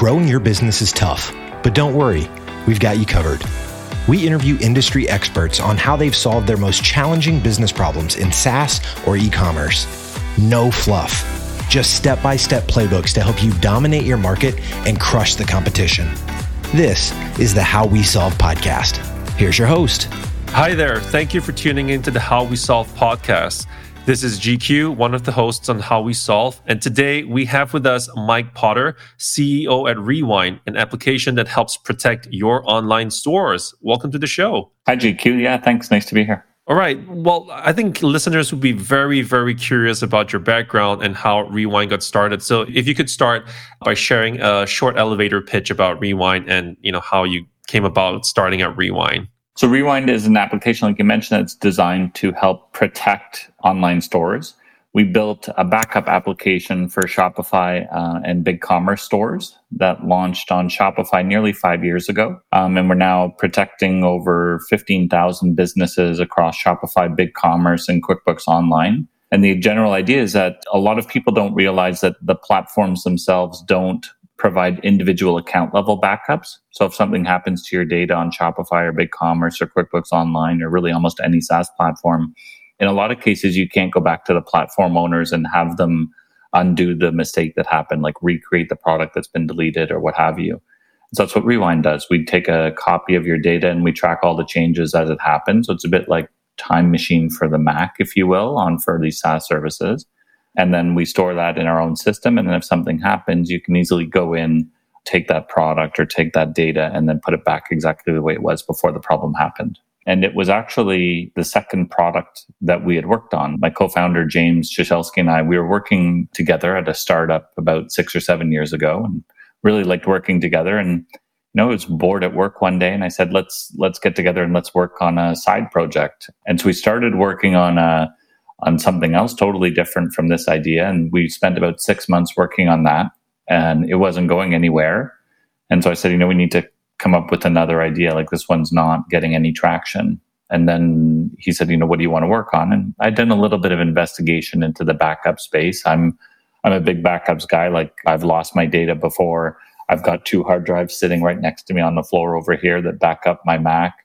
Growing your business is tough, but don't worry, we've got you covered. We interview industry experts on how they've solved their most challenging business problems in SaaS or e commerce. No fluff, just step by step playbooks to help you dominate your market and crush the competition. This is the How We Solve podcast. Here's your host. Hi there. Thank you for tuning into the How We Solve podcast. This is GQ, one of the hosts on How We Solve. And today we have with us Mike Potter, CEO at Rewind, an application that helps protect your online stores. Welcome to the show. Hi, GQ. Yeah, thanks. Nice to be here. All right. Well, I think listeners would be very, very curious about your background and how Rewind got started. So if you could start by sharing a short elevator pitch about Rewind and you know how you came about starting at Rewind. So Rewind is an application, like you mentioned, that's designed to help protect online stores. We built a backup application for Shopify uh, and BigCommerce stores that launched on Shopify nearly five years ago. Um, and we're now protecting over 15,000 businesses across Shopify, BigCommerce, and QuickBooks Online. And the general idea is that a lot of people don't realize that the platforms themselves don't provide individual account level backups. So if something happens to your data on Shopify or BigCommerce or QuickBooks Online or really almost any SaaS platform, in a lot of cases you can't go back to the platform owners and have them undo the mistake that happened, like recreate the product that's been deleted or what have you. So that's what Rewind does. We take a copy of your data and we track all the changes as it happens. So it's a bit like time machine for the Mac, if you will, on for these SaaS services. And then we store that in our own system. And then if something happens, you can easily go in, take that product or take that data and then put it back exactly the way it was before the problem happened. And it was actually the second product that we had worked on. My co-founder, James Ciesielski and I, we were working together at a startup about six or seven years ago and really liked working together. And you know, I was bored at work one day and I said, let's, let's get together and let's work on a side project. And so we started working on a, on something else totally different from this idea. And we spent about six months working on that and it wasn't going anywhere. And so I said, you know, we need to come up with another idea. Like this one's not getting any traction. And then he said, you know, what do you want to work on? And I'd done a little bit of investigation into the backup space. I'm, I'm a big backups guy. Like I've lost my data before. I've got two hard drives sitting right next to me on the floor over here that back up my Mac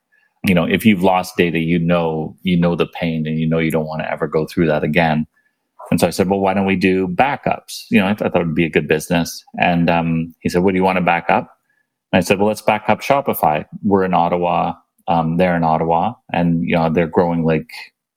you know, if you've lost data, you know, you know the pain and you know you don't want to ever go through that again. And so I said, well, why don't we do backups? You know, I, th- I thought it would be a good business. And um, he said, what do you want to back up? And I said, well, let's back up Shopify. We're in Ottawa. Um, they're in Ottawa and, you know, they're growing like,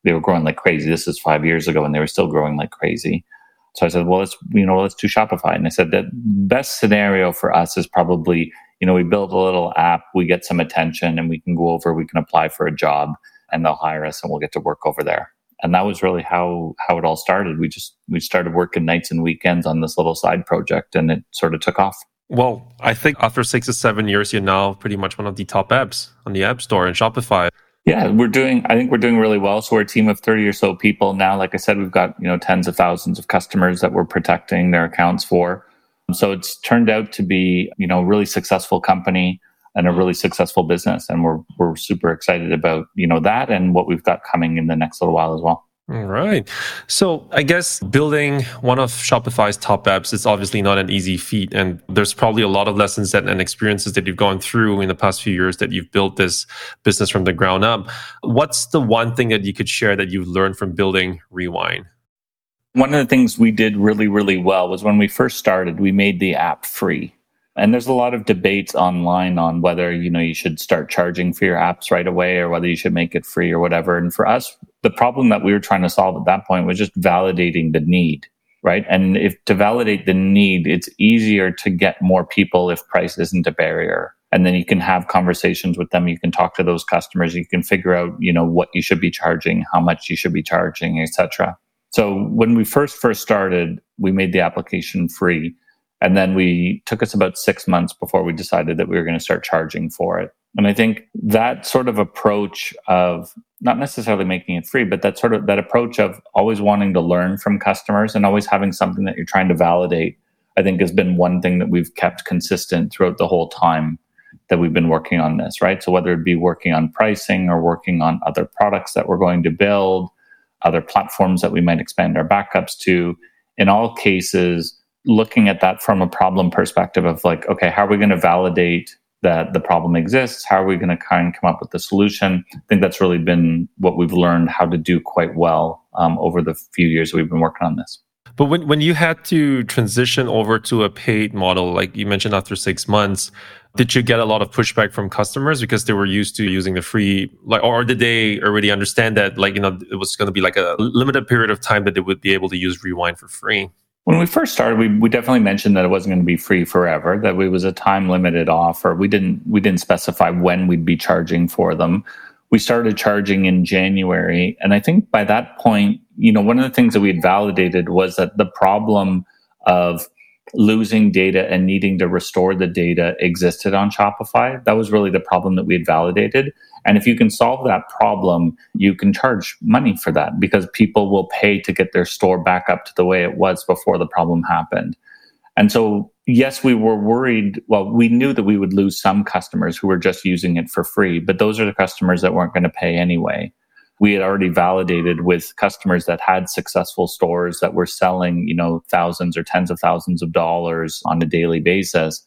they were growing like crazy. This is five years ago and they were still growing like crazy. So I said, well, let's, you know, let's do Shopify. And I said, the best scenario for us is probably you know, we build a little app, we get some attention, and we can go over, we can apply for a job, and they'll hire us, and we'll get to work over there. And that was really how how it all started. We just we started working nights and weekends on this little side project, and it sort of took off. Well, I think after six or seven years, you're now pretty much one of the top apps on the App Store and Shopify. Yeah, we're doing. I think we're doing really well. So we're a team of thirty or so people now. Like I said, we've got you know tens of thousands of customers that we're protecting their accounts for. So it's turned out to be, you know, a really successful company and a really successful business. And we're, we're super excited about, you know, that and what we've got coming in the next little while as well. All right. So I guess building one of Shopify's top apps is obviously not an easy feat. And there's probably a lot of lessons that, and experiences that you've gone through in the past few years that you've built this business from the ground up. What's the one thing that you could share that you've learned from building Rewind? One of the things we did really, really well was when we first started, we made the app free. And there's a lot of debates online on whether, you know, you should start charging for your apps right away or whether you should make it free or whatever. And for us, the problem that we were trying to solve at that point was just validating the need, right? And if to validate the need, it's easier to get more people if price isn't a barrier. And then you can have conversations with them. You can talk to those customers. You can figure out, you know, what you should be charging, how much you should be charging, etc. So when we first first started, we made the application free. And then we took us about six months before we decided that we were going to start charging for it. And I think that sort of approach of not necessarily making it free, but that sort of that approach of always wanting to learn from customers and always having something that you're trying to validate, I think has been one thing that we've kept consistent throughout the whole time that we've been working on this, right? So whether it be working on pricing or working on other products that we're going to build, other platforms that we might expand our backups to. In all cases, looking at that from a problem perspective of like, okay, how are we going to validate that the problem exists? How are we going to kind of come up with the solution? I think that's really been what we've learned how to do quite well um, over the few years we've been working on this. But when, when you had to transition over to a paid model, like you mentioned after six months, did you get a lot of pushback from customers because they were used to using the free like or did they already understand that like you know it was going to be like a limited period of time that they would be able to use rewind for free? When we first started we, we definitely mentioned that it wasn't going to be free forever that it was a time limited offer. We didn't we didn't specify when we'd be charging for them. We started charging in january and i think by that point you know one of the things that we had validated was that the problem of losing data and needing to restore the data existed on Shopify. That was really the problem that we had validated. And if you can solve that problem, you can charge money for that because people will pay to get their store back up to the way it was before the problem happened. And so, yes, we were worried. Well, we knew that we would lose some customers who were just using it for free, but those are the customers that weren't going to pay anyway we had already validated with customers that had successful stores that were selling, you know, thousands or tens of thousands of dollars on a daily basis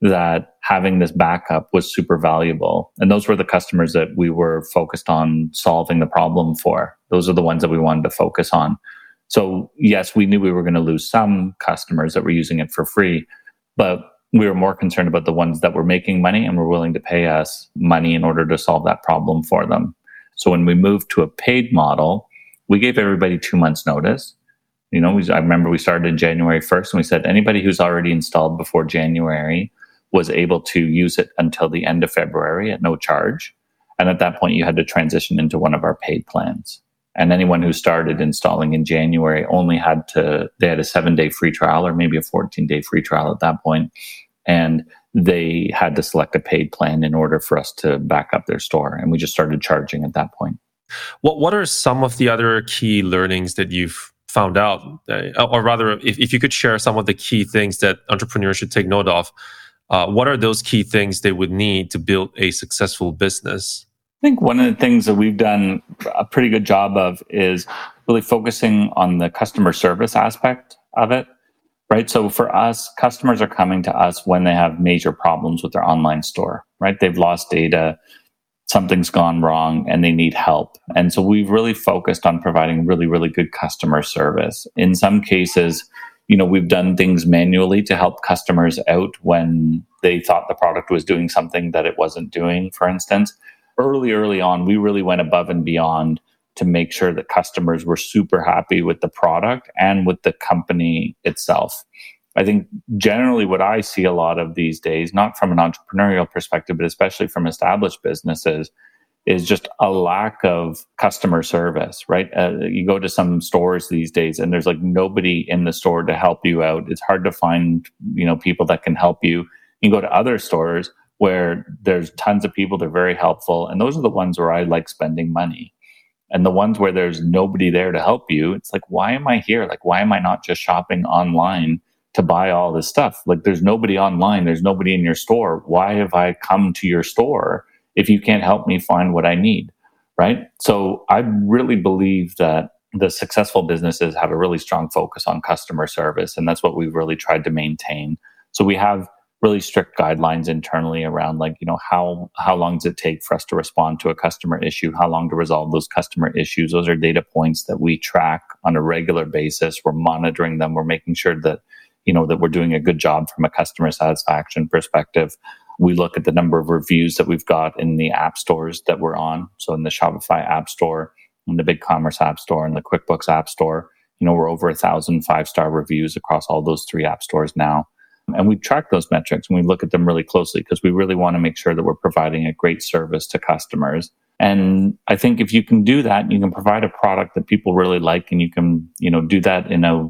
that having this backup was super valuable. And those were the customers that we were focused on solving the problem for. Those are the ones that we wanted to focus on. So, yes, we knew we were going to lose some customers that were using it for free, but we were more concerned about the ones that were making money and were willing to pay us money in order to solve that problem for them. So when we moved to a paid model, we gave everybody two months notice. You know, we, I remember we started in January 1st and we said anybody who's already installed before January was able to use it until the end of February at no charge. And at that point, you had to transition into one of our paid plans. And anyone who started installing in January only had to, they had a seven day free trial or maybe a 14 day free trial at that point. And they had to select a paid plan in order for us to back up their store. And we just started charging at that point. What, what are some of the other key learnings that you've found out? Uh, or rather, if, if you could share some of the key things that entrepreneurs should take note of, uh, what are those key things they would need to build a successful business? I think one of the things that we've done a pretty good job of is really focusing on the customer service aspect of it right? So for us, customers are coming to us when they have major problems with their online store, right? They've lost data, something's gone wrong, and they need help. And so we've really focused on providing really, really good customer service. In some cases, you know, we've done things manually to help customers out when they thought the product was doing something that it wasn't doing, for instance. Early, early on, we really went above and beyond to make sure that customers were super happy with the product and with the company itself. I think generally what I see a lot of these days, not from an entrepreneurial perspective, but especially from established businesses, is just a lack of customer service, right? Uh, you go to some stores these days and there's like nobody in the store to help you out. It's hard to find, you know, people that can help you. You go to other stores where there's tons of people, they're very helpful. And those are the ones where I like spending money and the ones where there's nobody there to help you it's like why am i here? Like why am i not just shopping online to buy all this stuff? Like there's nobody online. There's nobody in your store. Why have i come to your store if you can't help me find what i need right? So i really believe that the successful businesses have a really strong focus on customer service and that's what we've really tried to maintain. So we have really strict guidelines internally around like you know how how long does it take for us to respond to a customer issue? How long to resolve those customer issues? Those are data points that we track on a regular basis. We're monitoring them. We're making sure that you know that we're doing a good job from a customer satisfaction perspective. We look at the number of reviews that we've got in the app stores that we're on. So in the shopify app store in the BigCommerce app store and the quickbooks app store you know we're over a thousand five star reviews across all those three app stores now and we track those metrics and we look at them really closely because we really want to make sure that we're providing a great service to customers. And I think if you can do that, you can provide a product that people really like and you can, you know, do that in a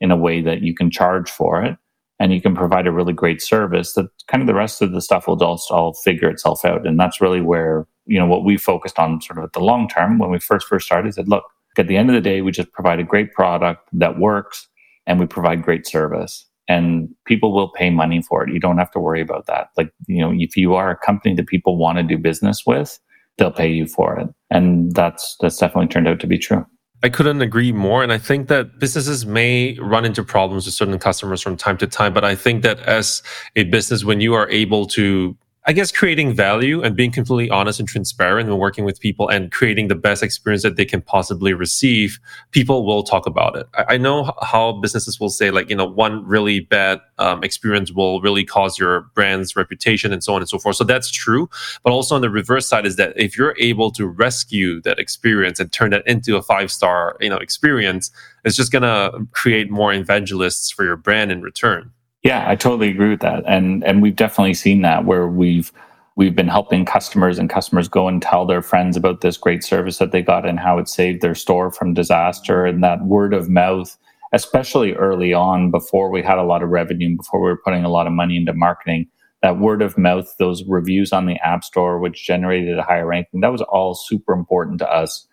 in a way that you can charge for it and you can provide a really great service that kind of the rest of the stuff will just all figure itself out. And that's really where, you know, what we focused on sort of at the long term when we first first started said, look, at the end of the day, we just provide a great product that works and we provide great service and people will pay money for it. You don't have to worry about that. Like, you know, if you are a company that people want to do business with, they'll pay you for it. And that's that's definitely turned out to be true. I couldn't agree more. And I think that businesses may run into problems with certain customers from time to time. But I think that as a business, when you are able to I guess creating value and being completely honest and transparent when working with people and creating the best experience that they can possibly receive, people will talk about it. I, know how businesses will say, like, you know, one really bad um, experience will really cause your brand's reputation and so on and so forth. So that's true. But also on the reverse side is that if you're able to rescue that experience and turn that into a five star, you know, experience, it's just going to create more evangelists for your brand in return. Yeah, I totally agree with that. And and we've definitely seen that where we've we've been helping customers and customers go and tell their friends about this great service that they got and how it saved their store from disaster and that word of mouth especially early on before we had a lot of revenue before we were putting a lot of money into marketing that word of mouth those reviews on the app store which generated a higher ranking that was all super important to us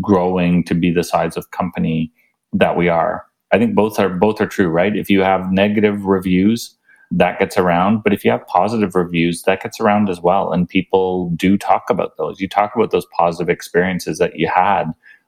growing to be the size of company that we are I think both are both are true, right? If you have negative reviews, that gets around, but if you have positive reviews, that gets around as well, and people do talk about those. You talk about those positive experiences that you had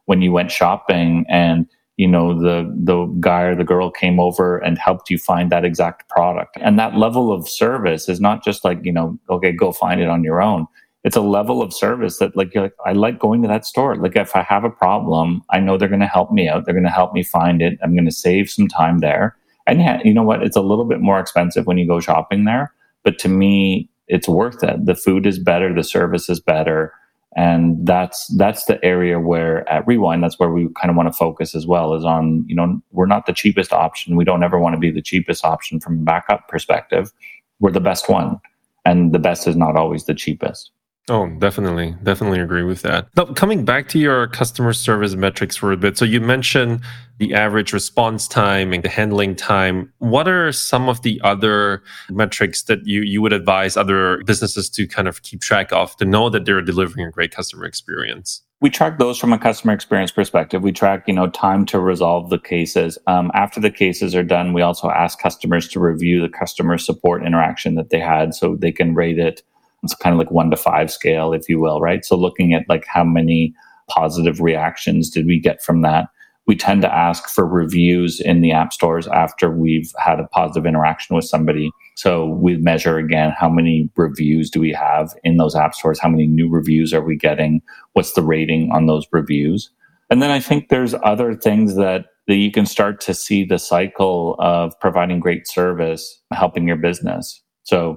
when you went shopping, and you know the the guy or the girl came over and helped you find that exact product, and that level of service is not just like you know, okay, go find it on your own it's a level of service that like like I like going to that store. Like if I have a problem, I know they're going to help me out. They're going to help me find it. I'm going to save some time there. And yeah, you know what? It's a little bit more expensive when you go shopping there, but to me, it's worth it. The food is better, the service is better, and that's that's the area where at Rewind, that's where we kind of want to focus as well. Is on you know we're not the cheapest option. We don't ever want to be the cheapest option from a backup perspective. We're the best one, and the best is not always the cheapest. Oh, definitely. Definitely agree with that. Now, coming back to your customer service metrics for a bit. So you mentioned the average response time and the handling time. What are some of the other metrics that you, you would advise other businesses to kind of keep track of to know that they're delivering a great customer experience? We track those from a customer experience perspective. We track, you know, time to resolve the cases. Um, after the cases are done, we also ask customers to review the customer support interaction that they had so they can rate it it's kind of like one to five scale, if you will, right? So looking at like how many positive reactions did we get from that? We tend to ask for reviews in the app stores after we've had a positive interaction with somebody. So we measure again how many reviews do we have in those app stores? How many new reviews are we getting? What's the rating on those reviews? And then I think there's other things that, that you can start to see the cycle of providing great service helping your business. So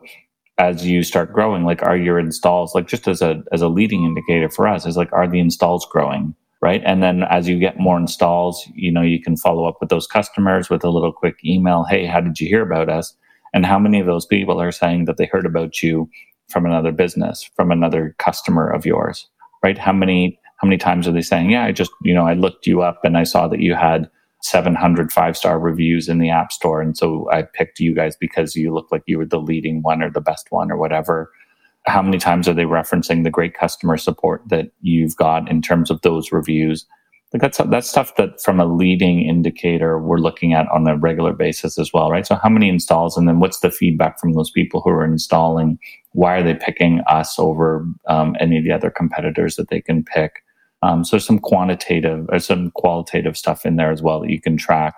as you start growing like are your installs like just as a as a leading indicator for us is like are the installs growing right? And then as you get more installs you know you can follow up with those customers with a little quick email hey how did you hear about us? And how many of those people are saying that they heard about you from another business from another customer of yours right? How many how many times are they saying yeah i just you know i looked you up and i saw that you had 700 five star reviews in the app store. And so i picked you guys because you looked like you were the leading one or the best one or whatever. How many times are they referencing the great customer support that you've got in terms of those reviews? Like that's that's stuff that from a leading indicator we're looking at on a regular basis as well right? So how many installs? And then what's the feedback from those people who are installing? Why are they picking us over um, any of the other competitors that they can pick um, so some quantitative or some qualitative stuff in there as well that you can track,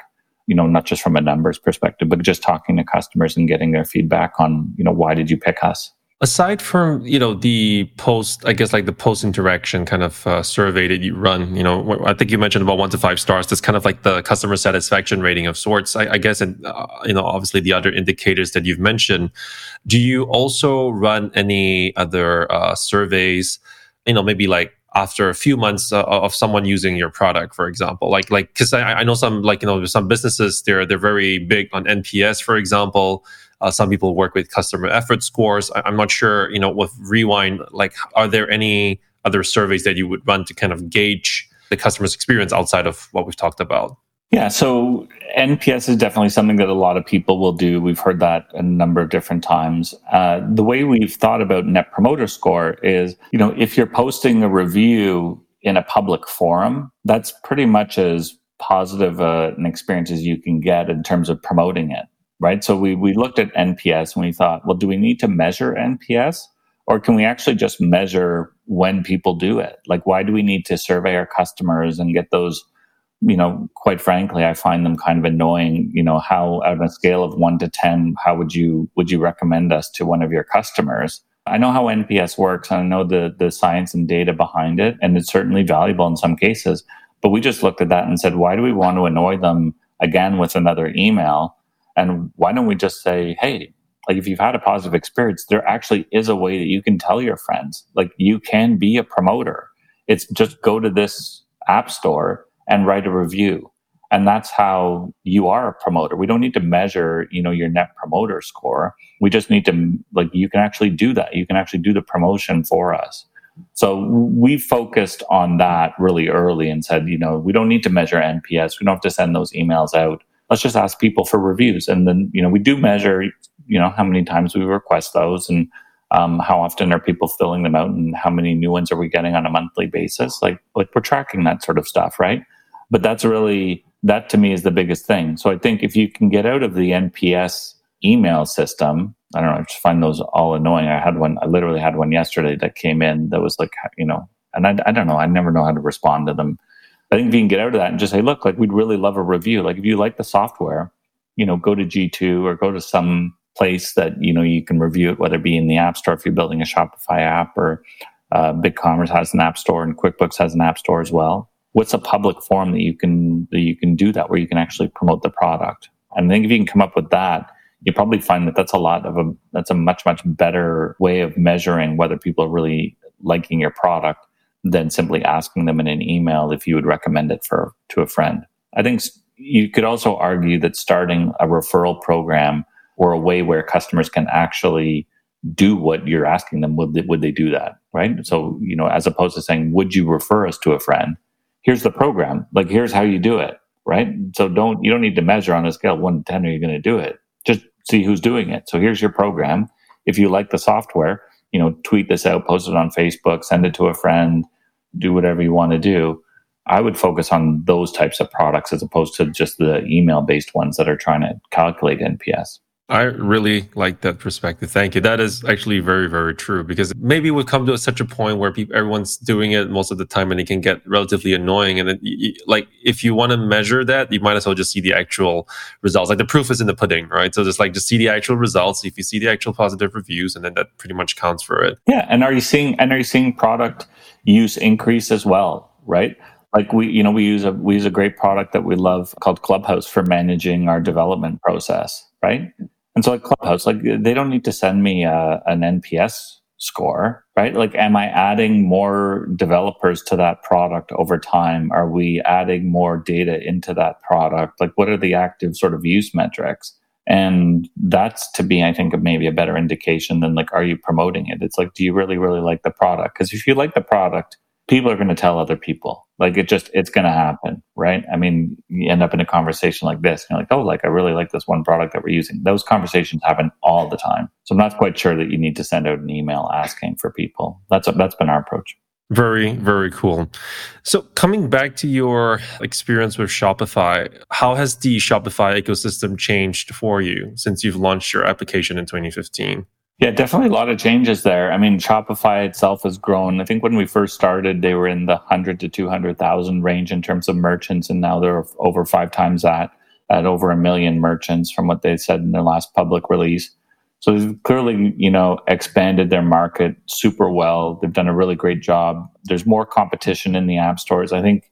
you know, not just from a numbers perspective, but just talking to customers and getting their feedback on, you know, why did you pick us? Aside from, you know, the post, I guess like the post interaction kind of uh, survey that you run, you know, I think you mentioned about one to five stars. That's kind of like the customer satisfaction rating of sorts, I, I guess. And, uh, you know, obviously the other indicators that you've mentioned. Do you also run any other uh, surveys, you know, maybe like after a few months uh, of someone using your product for example. Like like because I, I, know some like you know some businesses they're they're very big on nps for example. Uh, some people work with customer effort scores. I, i'm not sure you know with rewind like are there any other surveys that you would run to kind of gauge the customer's experience outside of what we've talked about yeah, so NPS is definitely something that a lot of people will do. We've heard that a number of different times. Uh, the way we've thought about Net Promoter Score is, you know, if you're posting a review in a public forum, that's pretty much as positive uh, an experience as you can get in terms of promoting it, right? So we we looked at NPS and we thought, well, do we need to measure NPS, or can we actually just measure when people do it? Like, why do we need to survey our customers and get those you know, quite frankly, I find them kind of annoying. You know, how on a scale of one to ten, how would you would you recommend us to one of your customers? I know how NPS works, and I know the the science and data behind it, and it's certainly valuable in some cases. But we just looked at that and said, why do we want to annoy them again with another email? And why don't we just say, hey, like if you've had a positive experience, there actually is a way that you can tell your friends, like you can be a promoter. It's just go to this app store and write a review. And that's how you are a promoter. We don't need to measure, you know, your net promoter score. We just need to like you can actually do that. You can actually do the promotion for us. So we focused on that really early and said, you know, we don't need to measure NPS. We don't have to send those emails out. Let's just ask people for reviews. And then, you know, we do measure, you know, how many times we request those and um, how often are people filling them out and how many new ones are we getting on a monthly basis. Like, like we're tracking that sort of stuff, right? But that's really, that to me is the biggest thing. So I think if you can get out of the NPS email system I don't know. I just find those all annoying. I had one. I literally had one yesterday that came in that was like, you know, and I, I don't know. I never know how to respond to them. I think if you can get out of that and just say, look, like we'd really love a review. Like if you like the software, you know, go to G2 or go to some place that you know you can review it, whether it be in the App Store if you're building a Shopify app, or uh, BigCommerce has an App Store and QuickBooks has an App Store as well. What's a public forum that you can that you can do that where you can actually promote the product? And I think if you can come up with that, you probably find that that's a lot of a that's a much much better way of measuring whether people are really liking your product than simply asking them in an email if you would recommend it for to a friend. I think you could also argue that starting a referral program or a way where customers can actually do what you're asking them would they, would they do that right so you know as opposed to saying would you refer us to a friend here's the program like here's how you do it right so don't you don't need to measure on a scale of 1 to 10 are you going to do it just see who's doing it. So here's your program. If you like the software, you know, tweet this out, post it on Facebook, send it to a friend, do whatever you want to do. I would focus on those types of products as opposed to just the email based ones that are trying to calculate NPS. I really like that perspective. Thank you. That is actually very, very true because maybe we'll come to such a point where people, everyone's doing it most of the time and it can get relatively annoying. And it, like, if you want to measure that, you might as well just see the actual results. Like the proof is in the pudding, right? So just like, just see the actual results. If you see the actual positive reviews and then that pretty much counts for it. Yeah. And are you seeing, and are you seeing product use increase as well? Right like we you know we use a we use a great product that we love called clubhouse for managing our development process right and so like Clubhouse, like they don't need to send me a, an NPS score, right? Like, am I adding more developers to that product over time? Are we adding more data into that product? Like, what are the active sort of use metrics? And that's to me, I think, maybe a better indication than like, are you promoting it? It's like, do you really, really like the product? Because if you like the product, people are going to tell other people. Like it just, it's going to happen, right? I mean, you end up in a conversation like this. And you're like, oh, like I really like this one product that we're using. Those conversations happen all the time. So I'm not quite sure that you need to send out an email asking for people. That's that's been our approach. Very, very cool. So, coming back to your experience with Shopify, how has the Shopify ecosystem changed for you since you've launched your application in 2015? Yeah, definitely a lot of changes there. I mean, Shopify itself has grown. I think when we first started, they were in the 100 to 200,000 range in terms of merchants, and now they're over five times that, at over a million merchants from what they said in their last public release. So they've clearly, you know, expanded their market super well. They've done a really great job. There's more competition in the app stores. I think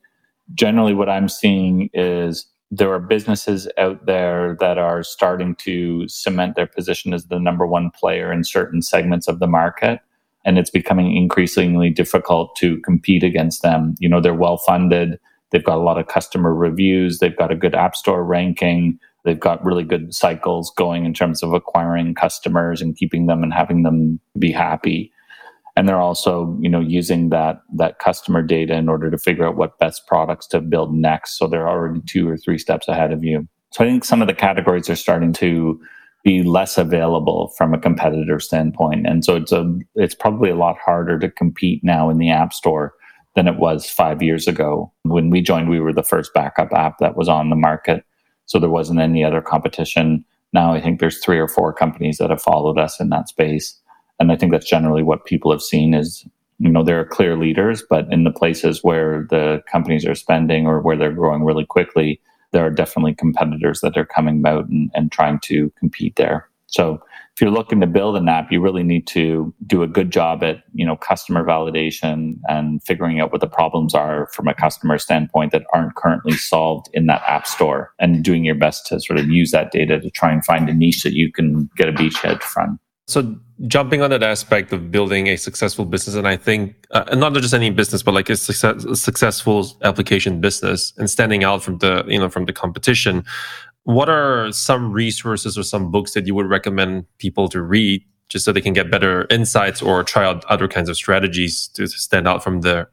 generally what I'm seeing is there are businesses out there that are starting to cement their position as the number one player in certain segments of the market and it's becoming increasingly difficult to compete against them. You know they're well funded they've got a lot of customer reviews they've got a good app store ranking they've got really good cycles going in terms of acquiring customers and keeping them and having them be happy and they're also you know using that that customer data in order to figure out what best products to build next. So they're already two or three steps ahead of you. So i think some of the categories are starting to be less available from a competitor standpoint. And so it's a it's probably a lot harder to compete now in the app store than it was 5 years ago. When we joined we were the first backup app that was on the market. So there wasn't any other competition. Now i think there's three or four companies that have followed us in that space and I think that's generally what people have seen is you know there are clear leaders but in the places where the companies are spending or where they're growing really quickly there are definitely competitors that are coming out and, and trying to compete there. So if you're looking to build an app you really need to do a good job at you know customer validation and figuring out what the problems are from a customer standpoint that aren't currently solved in that app store and doing your best to sort of use that data to try and find a niche that you can get a beachhead from so jumping on that aspect of building a successful business, and I think uh, not just any business, but like a, success, a successful application business and standing out from the you know from the competition. What are some resources or some books that you would recommend people to read just so they can get better insights or try out other kinds of strategies to stand out from the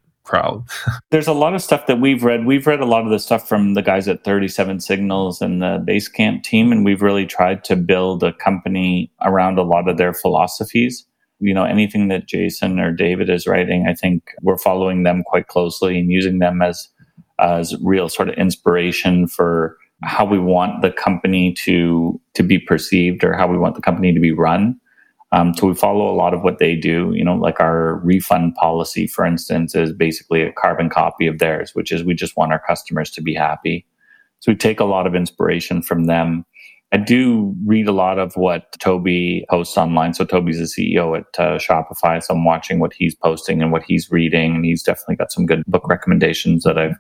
There's a lot of stuff that we've read. We've read a lot of the stuff from the guys at 37 Signals and the Basecamp team, and we've really tried to build a company around a lot of their philosophies. You know, anything that Jason or David is writing, I think we're following them quite closely and using them as as real sort of inspiration for how we want the company to to be perceived or how we want the company to be run. Um, so we follow a lot of what they do. You know, like our refund policy, for instance, is basically a carbon copy of theirs, which is we just want our customers to be happy. So we take a lot of inspiration from them. I do read a lot of what Tobi posts online. So Tobi's the CEO at uh, Shopify. So I'm watching what he's posting and what he's reading. And he's definitely got some good book recommendations that I've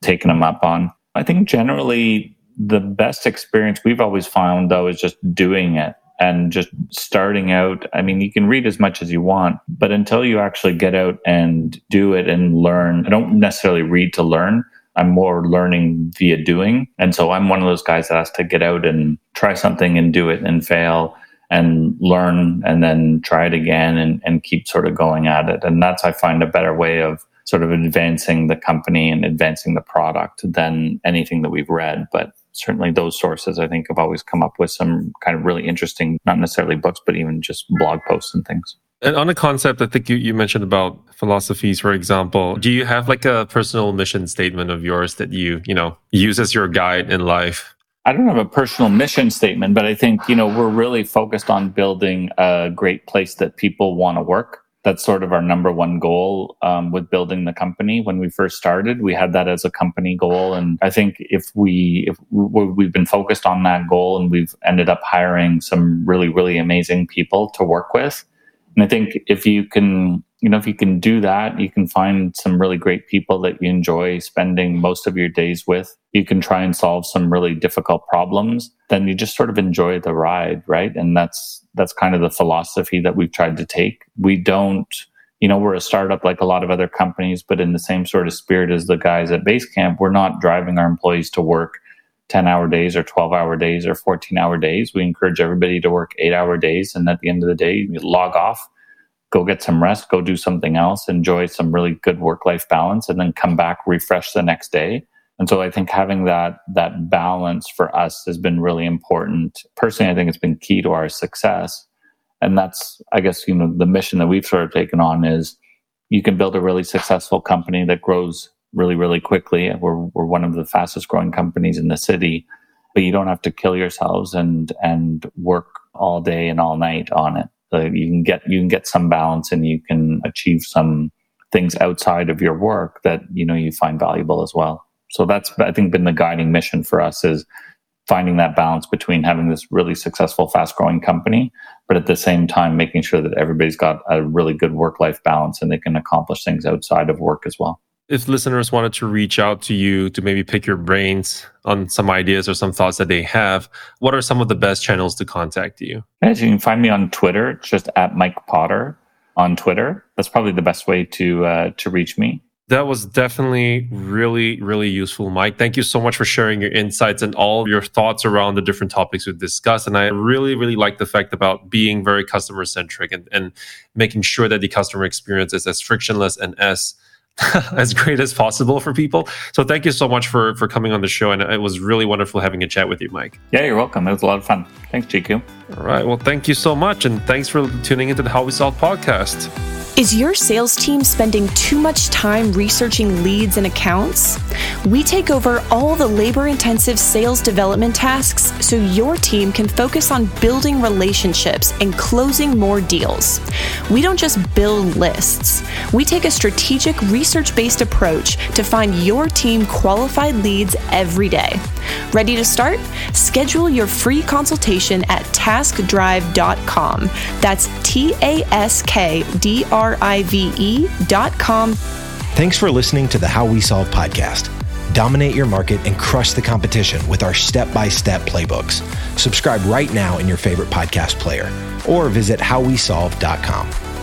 taken him up on. I think generally the best experience we've always found though is just doing it and just starting out i mean you can read as much as you want but until you actually get out and do it and learn i don't necessarily read to learn. I'm more learning via doing. And so i'm one of those guys that has to get out and try something and do it and fail and learn and then try it again and, and keep sort of going at it. And that's i find a better way of sort of advancing the company and advancing the product than anything that we've read. But certainly those sources I think have always come up with some kind of really interesting, not necessarily books, but even just blog posts and things. And on a concept, I think you, you mentioned about philosophies, for example. Do you have like a personal mission statement of yours that you, you know, use as your guide in life? I don't have a personal mission statement, but I think, you know, we're really focused on building a great place that people want to work that's sort of our number one goal um, with building the company. When we first started, we had that as a company goal, and I think if we if we've been focused on that goal, and we've ended up hiring some really really amazing people to work with, and I think if you can you know if you can do that, you can find some really great people that you enjoy spending most of your days with. You can try and solve some really difficult problems. Then you just sort of enjoy the ride, right? And that's that's kind of the philosophy that we've tried to take. We don't, you know, we're a startup like a lot of other companies, but in the same sort of spirit as the guys at Basecamp, we're not driving our employees to work 10 hour days or 12 hour days or 14 hour days. We encourage everybody to work eight hour days. And at the end of the day, log off, go get some rest, go do something else, enjoy some really good work life balance, and then come back, refresh the next day. And so I think having that that balance for us has been really important. Personally, I think it's been key to our success. And that's, I guess, you know, the mission that we've sort of taken on is you can build a really successful company that grows really, really quickly. We're we're one of the fastest growing companies in the city, but you don't have to kill yourselves and and work all day and all night on it. So you can get you can get some balance and you can achieve some things outside of your work that you know you find valuable as well. So that's I think been the guiding mission for us is finding that balance between having this really successful, fast growing company, but at the same time making sure that everybody's got a really good work life balance and they can accomplish things outside of work as well. If listeners wanted to reach out to you to maybe pick your brains on some ideas or some thoughts that they have, what are some of the best channels to contact you? Yes, you can find me on Twitter, just at Mike Potter on Twitter. That's probably the best way to uh, to reach me. That was definitely really, really useful, Mike. Thank you so much for sharing your insights and all your thoughts around the different topics we've discussed. And I really, really like the fact about being very customer centric and, and making sure that the customer experience is as frictionless and as as great as possible for people. So thank you so much for for coming on the show. And it was really wonderful having a chat with you, Mike. Yeah, you're welcome. It was a lot of fun. Thanks, GQ. All right. Well, thank you so much. And thanks for tuning into the How We Solve podcast. Is your sales team spending too much time researching leads and accounts? We take over all the labor intensive sales development tasks so your team can focus on building relationships and closing more deals. We don't just build lists, we take a strategic research based approach to find your team qualified leads every day. Ready to start? Schedule your free consultation at taskdrive.com. That's T A S K D R I V E dot com. Thanks for listening to the How We Solve podcast. Dominate your market and crush the competition with our step by step playbooks. Subscribe right now in your favorite podcast player or visit howwesolve.com.